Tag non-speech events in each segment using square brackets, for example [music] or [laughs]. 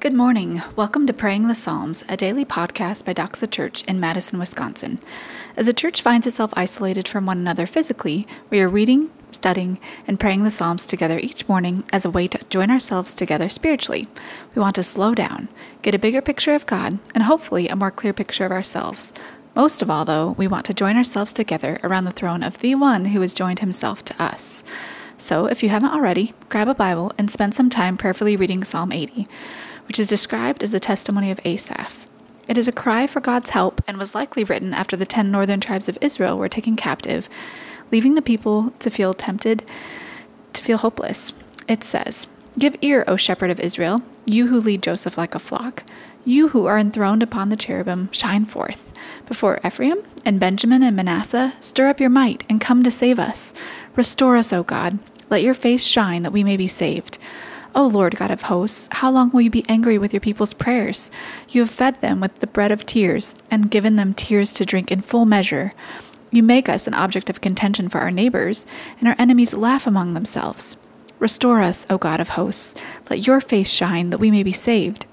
Good morning. Welcome to Praying the Psalms, a daily podcast by Doxa Church in Madison, Wisconsin. As a church finds itself isolated from one another physically, we are reading, studying, and praying the Psalms together each morning as a way to join ourselves together spiritually. We want to slow down, get a bigger picture of God, and hopefully a more clear picture of ourselves. Most of all, though, we want to join ourselves together around the throne of the one who has joined himself to us. So, if you haven't already, grab a Bible and spend some time prayerfully reading Psalm 80 which is described as the testimony of Asaph. It is a cry for God's help and was likely written after the ten northern tribes of Israel were taken captive, leaving the people to feel tempted, to feel hopeless. It says, Give ear, O shepherd of Israel, you who lead Joseph like a flock. You who are enthroned upon the cherubim, shine forth. Before Ephraim and Benjamin and Manasseh, stir up your might and come to save us. Restore us, O God. Let your face shine that we may be saved. O Lord God of hosts, how long will you be angry with your people's prayers? You have fed them with the bread of tears, and given them tears to drink in full measure. You make us an object of contention for our neighbors, and our enemies laugh among themselves. Restore us, O God of hosts. Let your face shine, that we may be saved.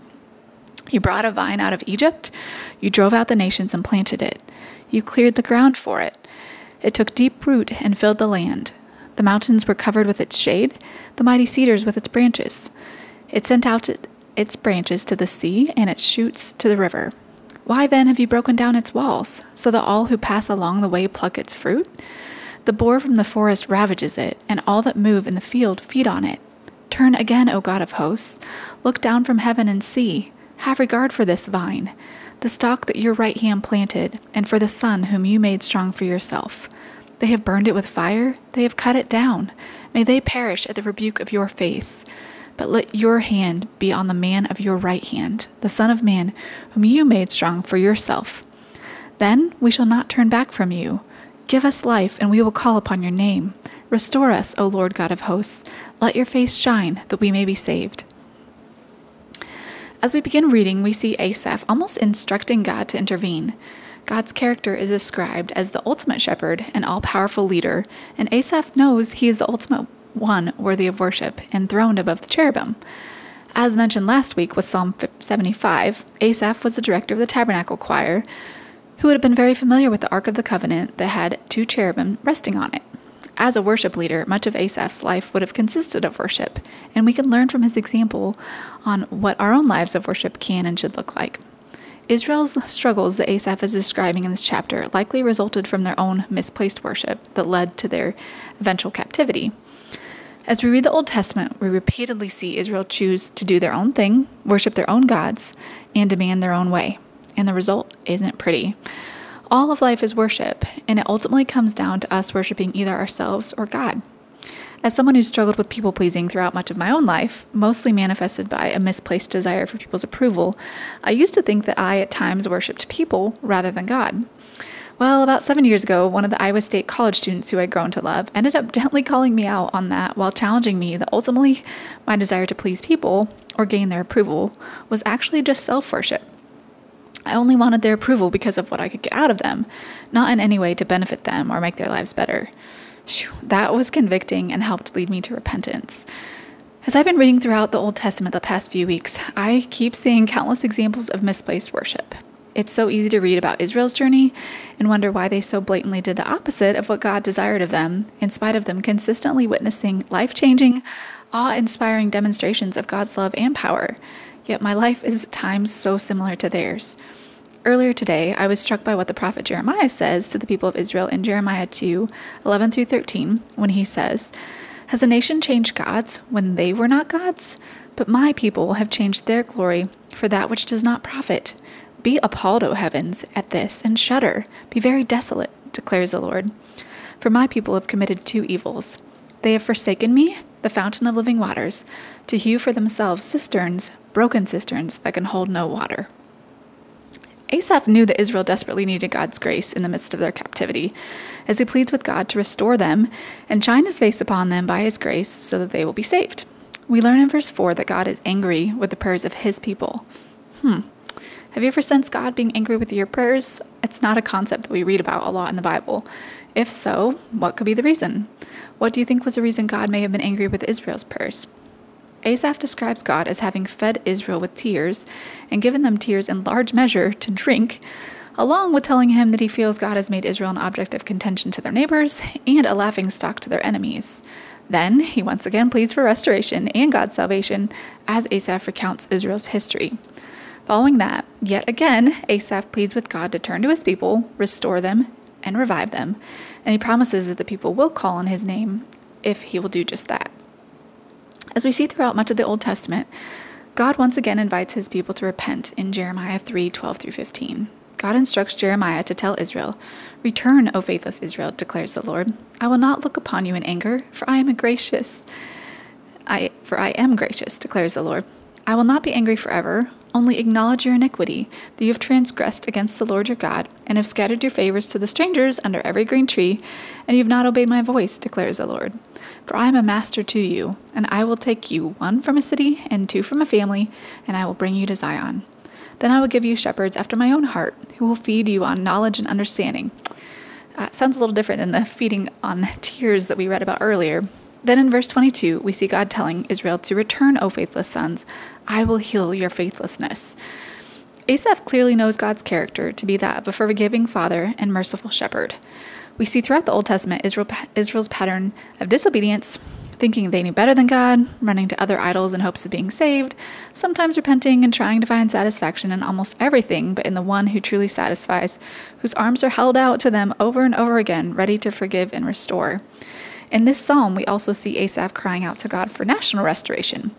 You brought a vine out of Egypt. You drove out the nations and planted it. You cleared the ground for it. It took deep root and filled the land. The mountains were covered with its shade, the mighty cedars with its branches. It sent out its branches to the sea and its shoots to the river. Why then have you broken down its walls, so that all who pass along the way pluck its fruit? The boar from the forest ravages it, and all that move in the field feed on it. Turn again, O God of hosts. Look down from heaven and see. Have regard for this vine, the stalk that your right hand planted, and for the son whom you made strong for yourself. They have burned it with fire, they have cut it down. May they perish at the rebuke of your face. But let your hand be on the man of your right hand, the Son of Man, whom you made strong for yourself. Then we shall not turn back from you. Give us life, and we will call upon your name. Restore us, O Lord God of hosts. Let your face shine, that we may be saved. As we begin reading, we see Asaph almost instructing God to intervene. God's character is described as the ultimate shepherd and all powerful leader, and Asaph knows he is the ultimate one worthy of worship, enthroned above the cherubim. As mentioned last week with Psalm 75, Asaph was the director of the tabernacle choir, who would have been very familiar with the Ark of the Covenant that had two cherubim resting on it. As a worship leader, much of Asaph's life would have consisted of worship, and we can learn from his example on what our own lives of worship can and should look like. Israel's struggles that Asaph is describing in this chapter likely resulted from their own misplaced worship that led to their eventual captivity. As we read the Old Testament, we repeatedly see Israel choose to do their own thing, worship their own gods, and demand their own way. And the result isn't pretty. All of life is worship, and it ultimately comes down to us worshiping either ourselves or God. As someone who struggled with people pleasing throughout much of my own life, mostly manifested by a misplaced desire for people's approval, I used to think that I at times worshipped people rather than God. Well, about seven years ago, one of the Iowa State college students who I'd grown to love ended up [laughs] gently calling me out on that while challenging me that ultimately my desire to please people or gain their approval was actually just self worship. I only wanted their approval because of what I could get out of them, not in any way to benefit them or make their lives better. That was convicting and helped lead me to repentance. As I've been reading throughout the Old Testament the past few weeks, I keep seeing countless examples of misplaced worship. It's so easy to read about Israel's journey and wonder why they so blatantly did the opposite of what God desired of them, in spite of them consistently witnessing life changing, awe inspiring demonstrations of God's love and power. Yet my life is at times so similar to theirs. Earlier today, I was struck by what the prophet Jeremiah says to the people of Israel in Jeremiah 2 11 through 13, when he says, Has a nation changed gods when they were not gods? But my people have changed their glory for that which does not profit. Be appalled, O heavens, at this, and shudder. Be very desolate, declares the Lord. For my people have committed two evils. They have forsaken me, the fountain of living waters, to hew for themselves cisterns, broken cisterns that can hold no water. Asaph knew that Israel desperately needed God's grace in the midst of their captivity, as he pleads with God to restore them and shine his face upon them by his grace so that they will be saved. We learn in verse 4 that God is angry with the prayers of his people. Hmm. Have you ever sensed God being angry with your prayers? It's not a concept that we read about a lot in the Bible. If so, what could be the reason? What do you think was the reason God may have been angry with Israel's prayers? Asaph describes God as having fed Israel with tears and given them tears in large measure to drink, along with telling him that he feels God has made Israel an object of contention to their neighbors and a laughing stock to their enemies. Then he once again pleads for restoration and God's salvation as Asaph recounts Israel's history. Following that, yet again, Asaph pleads with God to turn to his people, restore them, and revive them, and he promises that the people will call on his name if he will do just that. As we see throughout much of the Old Testament, God once again invites his people to repent in Jeremiah 3 12 through 15. God instructs Jeremiah to tell Israel, Return, O faithless Israel, declares the Lord. I will not look upon you in anger, for I am gracious. I, for I am gracious, declares the Lord. I will not be angry forever, only acknowledge your iniquity, that you have transgressed against the Lord your God, and have scattered your favors to the strangers under every green tree, and you have not obeyed my voice, declares the Lord. For I am a master to you, and I will take you one from a city and two from a family, and I will bring you to Zion. Then I will give you shepherds after my own heart, who will feed you on knowledge and understanding. Uh, sounds a little different than the feeding on [laughs] tears that we read about earlier. Then in verse 22, we see God telling Israel to return, O faithless sons. I will heal your faithlessness. Asaph clearly knows God's character to be that of a forgiving father and merciful shepherd. We see throughout the Old Testament Israel, Israel's pattern of disobedience, thinking they knew better than God, running to other idols in hopes of being saved, sometimes repenting and trying to find satisfaction in almost everything but in the one who truly satisfies, whose arms are held out to them over and over again, ready to forgive and restore. In this psalm, we also see Asaph crying out to God for national restoration.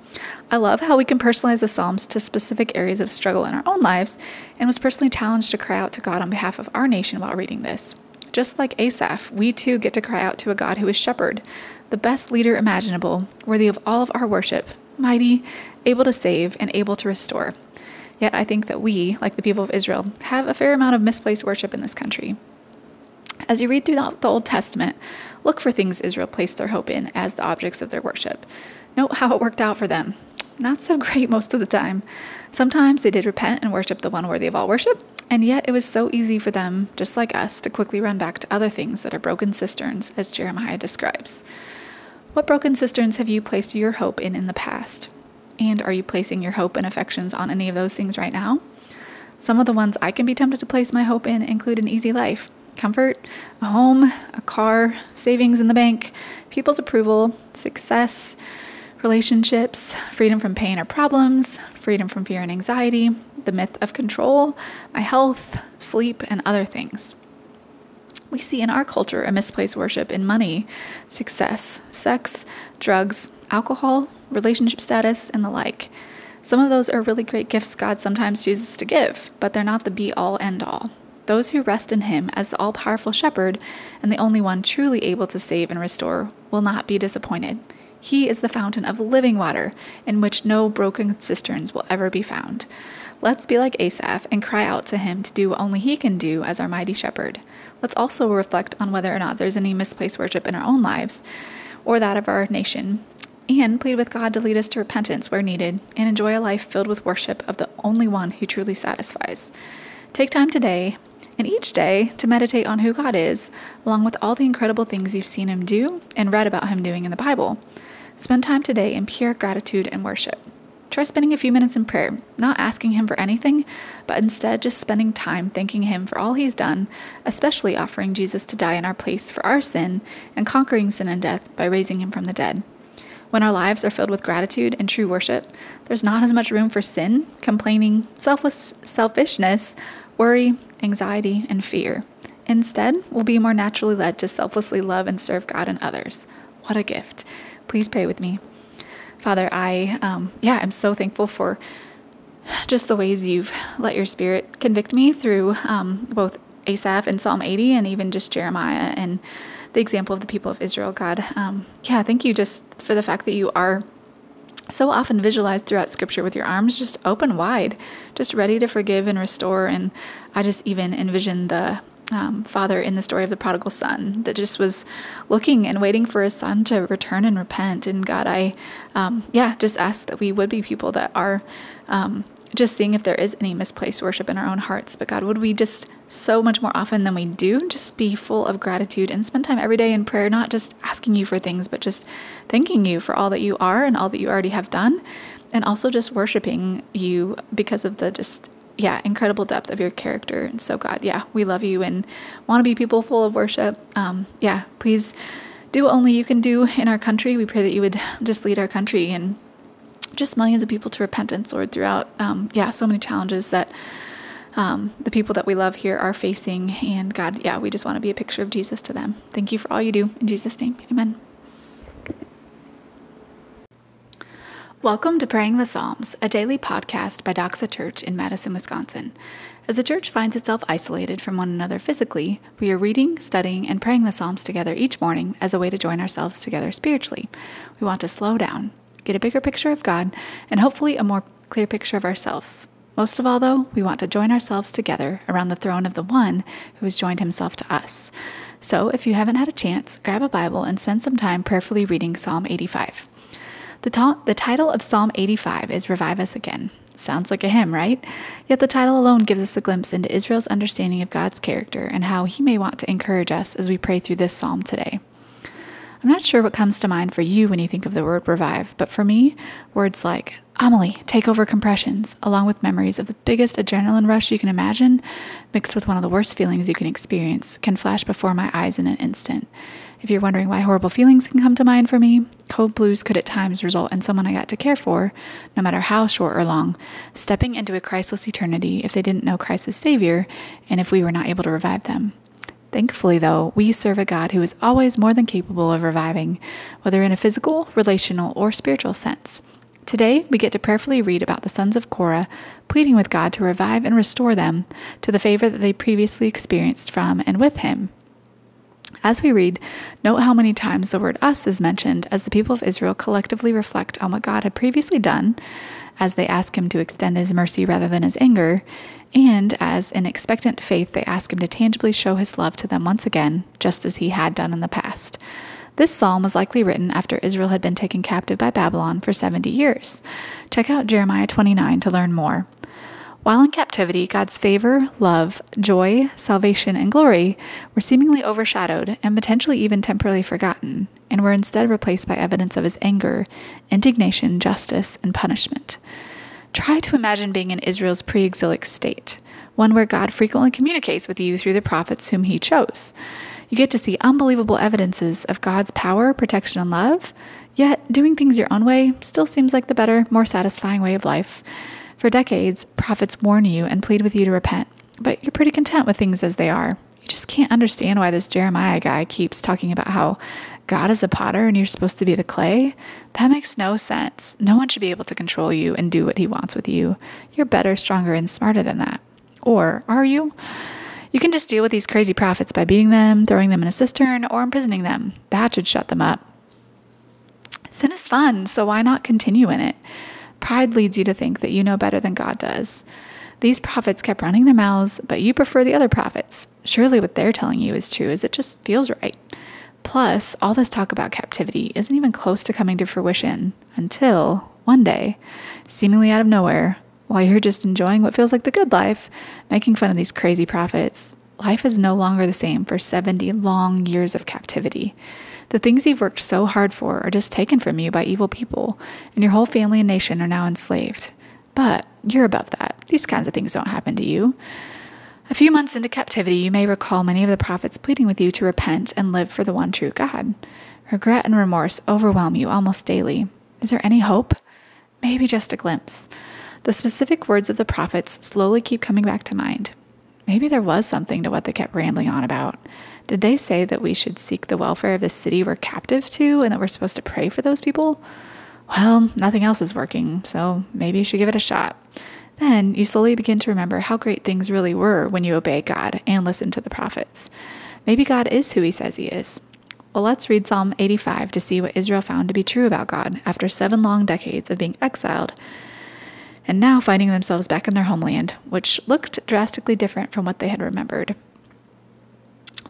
I love how we can personalize the psalms to specific areas of struggle in our own lives, and was personally challenged to cry out to God on behalf of our nation while reading this. Just like Asaph, we too get to cry out to a God who is shepherd, the best leader imaginable, worthy of all of our worship, mighty, able to save, and able to restore. Yet I think that we, like the people of Israel, have a fair amount of misplaced worship in this country. As you read through the Old Testament, look for things Israel placed their hope in as the objects of their worship. Note how it worked out for them. Not so [laughs] great most of the time. Sometimes they did repent and worship the one worthy of all worship, and yet it was so easy for them, just like us, to quickly run back to other things that are broken cisterns, as Jeremiah describes. What broken cisterns have you placed your hope in in the past? And are you placing your hope and affections on any of those things right now? Some of the ones I can be tempted to place my hope in include an easy life, comfort, a home, a car, savings in the bank, people's approval, success, relationships, freedom from pain or problems, freedom from fear and anxiety, the myth of control, my health, sleep, and other things. We see in our culture a misplaced worship in money, success, sex, drugs, alcohol, relationship status, and the like. Some of those are really great gifts God sometimes chooses to give, but they're not the be all end all. Those who rest in Him as the all powerful shepherd and the only one truly able to save and restore will not be disappointed. He is the fountain of living water in which no broken cisterns will ever be found. Let's be like Asaph and cry out to him to do what only he can do as our mighty shepherd. Let's also reflect on whether or not there's any misplaced worship in our own lives or that of our nation, and plead with God to lead us to repentance where needed and enjoy a life filled with worship of the only one who truly satisfies. Take time today and each day to meditate on who God is, along with all the incredible things you've seen Him do and read about Him doing in the Bible. Spend time today in pure gratitude and worship. Try spending a few minutes in prayer, not asking Him for anything, but instead just spending time thanking Him for all He's done, especially offering Jesus to die in our place for our sin and conquering sin and death by raising Him from the dead. When our lives are filled with gratitude and true worship, there's not as much room for sin, complaining, selfless, selfishness, worry, anxiety, and fear. Instead, we'll be more naturally led to selflessly love and serve God and others. What a gift. Please pray with me. Father, I, um, yeah, I'm so thankful for just the ways you've let your spirit convict me through um, both Asaph and Psalm 80 and even just Jeremiah and the example of the people of Israel, God. Um, yeah, thank you just for the fact that you are so often visualized throughout scripture with your arms just open wide, just ready to forgive and restore. And I just even envision the um, father in the story of the prodigal son that just was looking and waiting for his son to return and repent. And God, I, um, yeah, just ask that we would be people that are um, just seeing if there is any misplaced worship in our own hearts. But God, would we just so much more often than we do just be full of gratitude and spend time every day in prayer, not just asking you for things, but just thanking you for all that you are and all that you already have done, and also just worshiping you because of the just yeah, incredible depth of your character. And so, God, yeah, we love you and want to be people full of worship. Um, yeah, please do what only you can do in our country. We pray that you would [laughs] just lead our country and just millions of people to repentance, Lord, throughout, um, yeah, so many challenges that um, the people that we love here are facing. And God, yeah, we just want to be a picture of Jesus to them. Thank you for all you do. In Jesus' name, amen. Welcome to Praying the Psalms, a daily podcast by Doxa Church in Madison, Wisconsin. As the church finds itself isolated from one another physically, we are reading, studying, and praying the Psalms together each morning as a way to join ourselves together spiritually. We want to slow down, get a bigger picture of God, and hopefully a more clear picture of ourselves. Most of all, though, we want to join ourselves together around the throne of the one who has joined himself to us. So, if you haven't had a chance, grab a Bible and spend some time prayerfully reading Psalm 85. The, ta- the title of Psalm 85 is Revive Us Again. Sounds like a hymn, right? Yet the title alone gives us a glimpse into Israel's understanding of God's character and how he may want to encourage us as we pray through this psalm today. I'm not sure what comes to mind for you when you think of the word revive, but for me, words like Amelie, take over compressions, along with memories of the biggest adrenaline rush you can imagine, mixed with one of the worst feelings you can experience, can flash before my eyes in an instant. If you're wondering why horrible feelings can come to mind for me, code blues could at times result in someone I got to care for, no matter how short or long, stepping into a Christless eternity if they didn't know Christ as Savior and if we were not able to revive them. Thankfully, though, we serve a God who is always more than capable of reviving, whether in a physical, relational, or spiritual sense. Today, we get to prayerfully read about the sons of Korah pleading with God to revive and restore them to the favor that they previously experienced from and with Him. As we read, note how many times the word us is mentioned as the people of Israel collectively reflect on what God had previously done, as they ask Him to extend His mercy rather than His anger, and as in expectant faith they ask him to tangibly show his love to them once again, just as he had done in the past. This psalm was likely written after Israel had been taken captive by Babylon for 70 years. Check out Jeremiah 29 to learn more. While in captivity, God's favor, love, joy, salvation, and glory were seemingly overshadowed and potentially even temporarily forgotten, and were instead replaced by evidence of his anger, indignation, justice, and punishment. Try to imagine being in Israel's pre exilic state, one where God frequently communicates with you through the prophets whom he chose. You get to see unbelievable evidences of God's power, protection, and love, yet doing things your own way still seems like the better, more satisfying way of life. For decades, prophets warn you and plead with you to repent, but you're pretty content with things as they are. You just can't understand why this Jeremiah guy keeps talking about how God is a potter and you're supposed to be the clay, that makes no sense. No one should be able to control you and do what he wants with you. You're better, stronger, and smarter than that. Or are you? You can just deal with these crazy prophets by beating them, throwing them in a cistern, or imprisoning them. That should shut them up. Sin is fun, so why not continue in it? Pride leads you to think that you know better than God does. These prophets kept running their mouths, but you prefer the other prophets. Surely what they're telling you is true, as it just feels right. Plus, all this talk about captivity isn't even close to coming to fruition until one day, seemingly out of nowhere, while you're just enjoying what feels like the good life, making fun of these crazy prophets, life is no longer the same for 70 long years of captivity. The things you've worked so hard for are just taken from you by evil people, and your whole family and nation are now enslaved. But you're above that. These kinds of things don't happen to you. A few months into captivity, you may recall many of the prophets pleading with you to repent and live for the one true God. Regret and remorse overwhelm you almost daily. Is there any hope? Maybe just a glimpse. The specific words of the prophets slowly keep coming back to mind. Maybe there was something to what they kept rambling on about. Did they say that we should seek the welfare of the city we're captive to and that we're supposed to pray for those people? Well, nothing else is working, so maybe you should give it a shot. Then you slowly begin to remember how great things really were when you obey God and listen to the prophets. Maybe God is who he says he is. Well, let's read Psalm 85 to see what Israel found to be true about God after seven long decades of being exiled and now finding themselves back in their homeland, which looked drastically different from what they had remembered.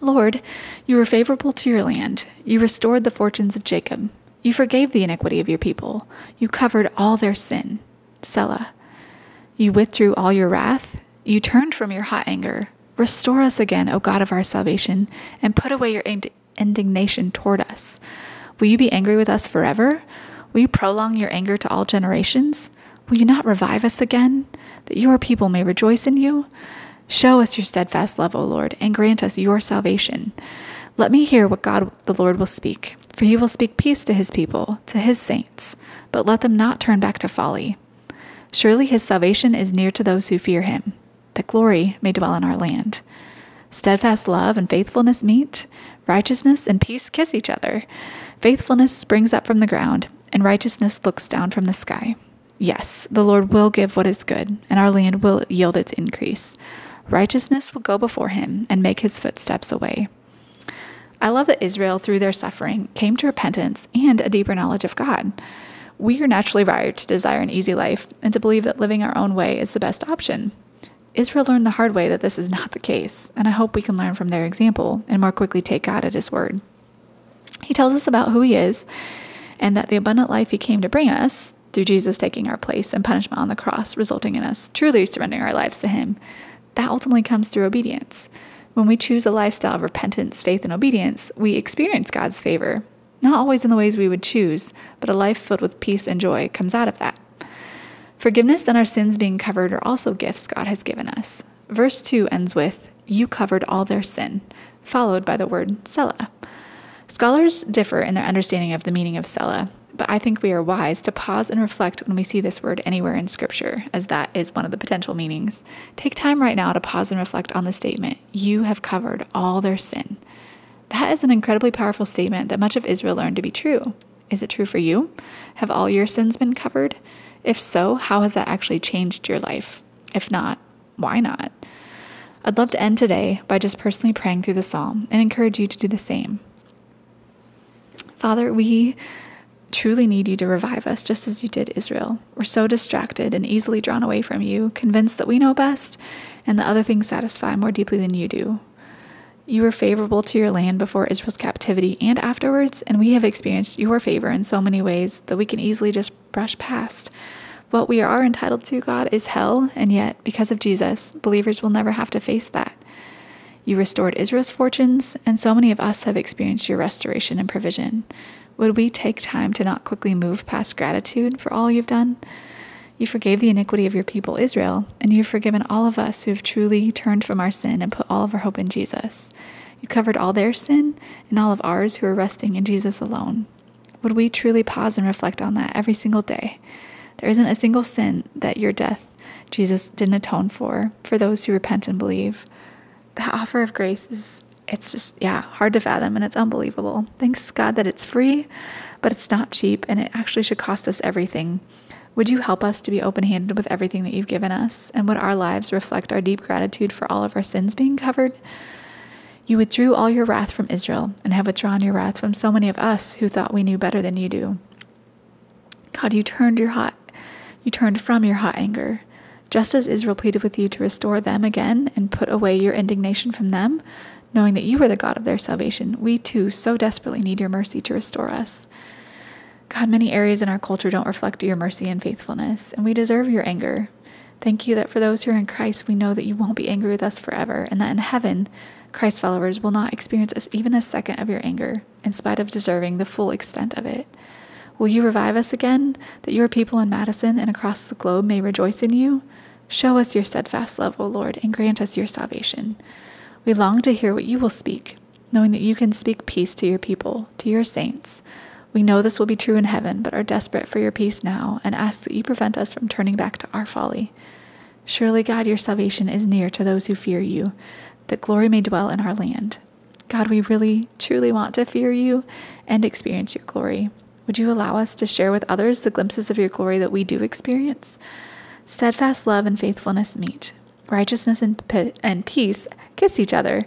Lord, you were favorable to your land. You restored the fortunes of Jacob. You forgave the iniquity of your people. You covered all their sin. Selah. You withdrew all your wrath. You turned from your hot anger. Restore us again, O God of our salvation, and put away your ind- indignation toward us. Will you be angry with us forever? Will you prolong your anger to all generations? Will you not revive us again, that your people may rejoice in you? Show us your steadfast love, O Lord, and grant us your salvation. Let me hear what God the Lord will speak, for he will speak peace to his people, to his saints, but let them not turn back to folly. Surely his salvation is near to those who fear him, that glory may dwell in our land. Steadfast love and faithfulness meet, righteousness and peace kiss each other. Faithfulness springs up from the ground, and righteousness looks down from the sky. Yes, the Lord will give what is good, and our land will yield its increase. Righteousness will go before him and make his footsteps a way. I love that Israel, through their suffering, came to repentance and a deeper knowledge of God. We are naturally wired to desire an easy life and to believe that living our own way is the best option. Israel learned the hard way that this is not the case, and I hope we can learn from their example and more quickly take God at His word. He tells us about who He is and that the abundant life He came to bring us through Jesus taking our place and punishment on the cross, resulting in us truly surrendering our lives to Him, that ultimately comes through obedience. When we choose a lifestyle of repentance, faith, and obedience, we experience God's favor not always in the ways we would choose, but a life filled with peace and joy comes out of that. Forgiveness and our sins being covered are also gifts God has given us. Verse 2 ends with, You covered all their sin, followed by the word Selah. Scholars differ in their understanding of the meaning of Selah, but I think we are wise to pause and reflect when we see this word anywhere in Scripture, as that is one of the potential meanings. Take time right now to pause and reflect on the statement, You have covered all their sin. That is an incredibly powerful statement that much of Israel learned to be true. Is it true for you? Have all your sins been covered? If so, how has that actually changed your life? If not, why not? I'd love to end today by just personally praying through the psalm and encourage you to do the same. Father, we truly need you to revive us just as you did Israel. We're so distracted and easily drawn away from you, convinced that we know best and that other things satisfy more deeply than you do. You were favorable to your land before Israel's captivity and afterwards, and we have experienced your favor in so many ways that we can easily just brush past. What we are entitled to, God, is hell, and yet, because of Jesus, believers will never have to face that. You restored Israel's fortunes, and so many of us have experienced your restoration and provision. Would we take time to not quickly move past gratitude for all you've done? You forgave the iniquity of your people Israel, and you've forgiven all of us who have truly turned from our sin and put all of our hope in Jesus. You covered all their sin and all of ours who are resting in Jesus alone. Would we truly pause and reflect on that every single day? There isn't a single sin that your death, Jesus, didn't atone for, for those who repent and believe. The offer of grace is, it's just, yeah, hard to fathom and it's unbelievable. Thanks God that it's free, but it's not cheap and it actually should cost us everything. Would you help us to be open handed with everything that you've given us? And would our lives reflect our deep gratitude for all of our sins being covered? You withdrew all your wrath from Israel and have withdrawn your wrath from so many of us who thought we knew better than you do. God, you turned your hot you turned from your hot anger. Just as Israel pleaded with you to restore them again and put away your indignation from them, knowing that you are the God of their salvation, we too so desperately need your mercy to restore us. God, many areas in our culture don't reflect your mercy and faithfulness, and we deserve your anger. Thank you that for those who are in Christ, we know that you won't be angry with us forever, and that in heaven, Christ followers will not experience even a second of your anger, in spite of deserving the full extent of it. Will you revive us again, that your people in Madison and across the globe may rejoice in you? Show us your steadfast love, O Lord, and grant us your salvation. We long to hear what you will speak, knowing that you can speak peace to your people, to your saints. We know this will be true in heaven, but are desperate for your peace now and ask that you prevent us from turning back to our folly. Surely, God, your salvation is near to those who fear you, that glory may dwell in our land. God, we really, truly want to fear you and experience your glory. Would you allow us to share with others the glimpses of your glory that we do experience? Steadfast love and faithfulness meet. Righteousness and, and peace kiss each other.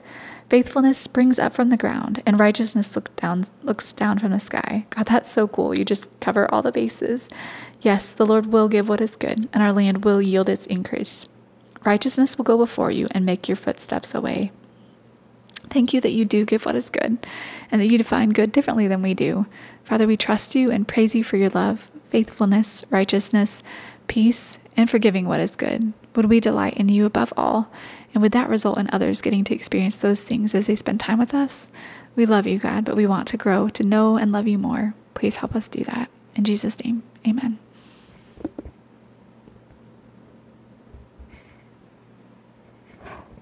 Faithfulness springs up from the ground, and righteousness look down, looks down from the sky. God, that's so cool. You just cover all the bases. Yes, the Lord will give what is good, and our land will yield its increase. Righteousness will go before you and make your footsteps a way. Thank you that you do give what is good, and that you define good differently than we do. Father, we trust you and praise you for your love, faithfulness, righteousness, peace, and forgiving what is good? Would we delight in you above all? And would that result in others getting to experience those things as they spend time with us? We love you, God, but we want to grow to know and love you more. Please help us do that. In Jesus' name, amen.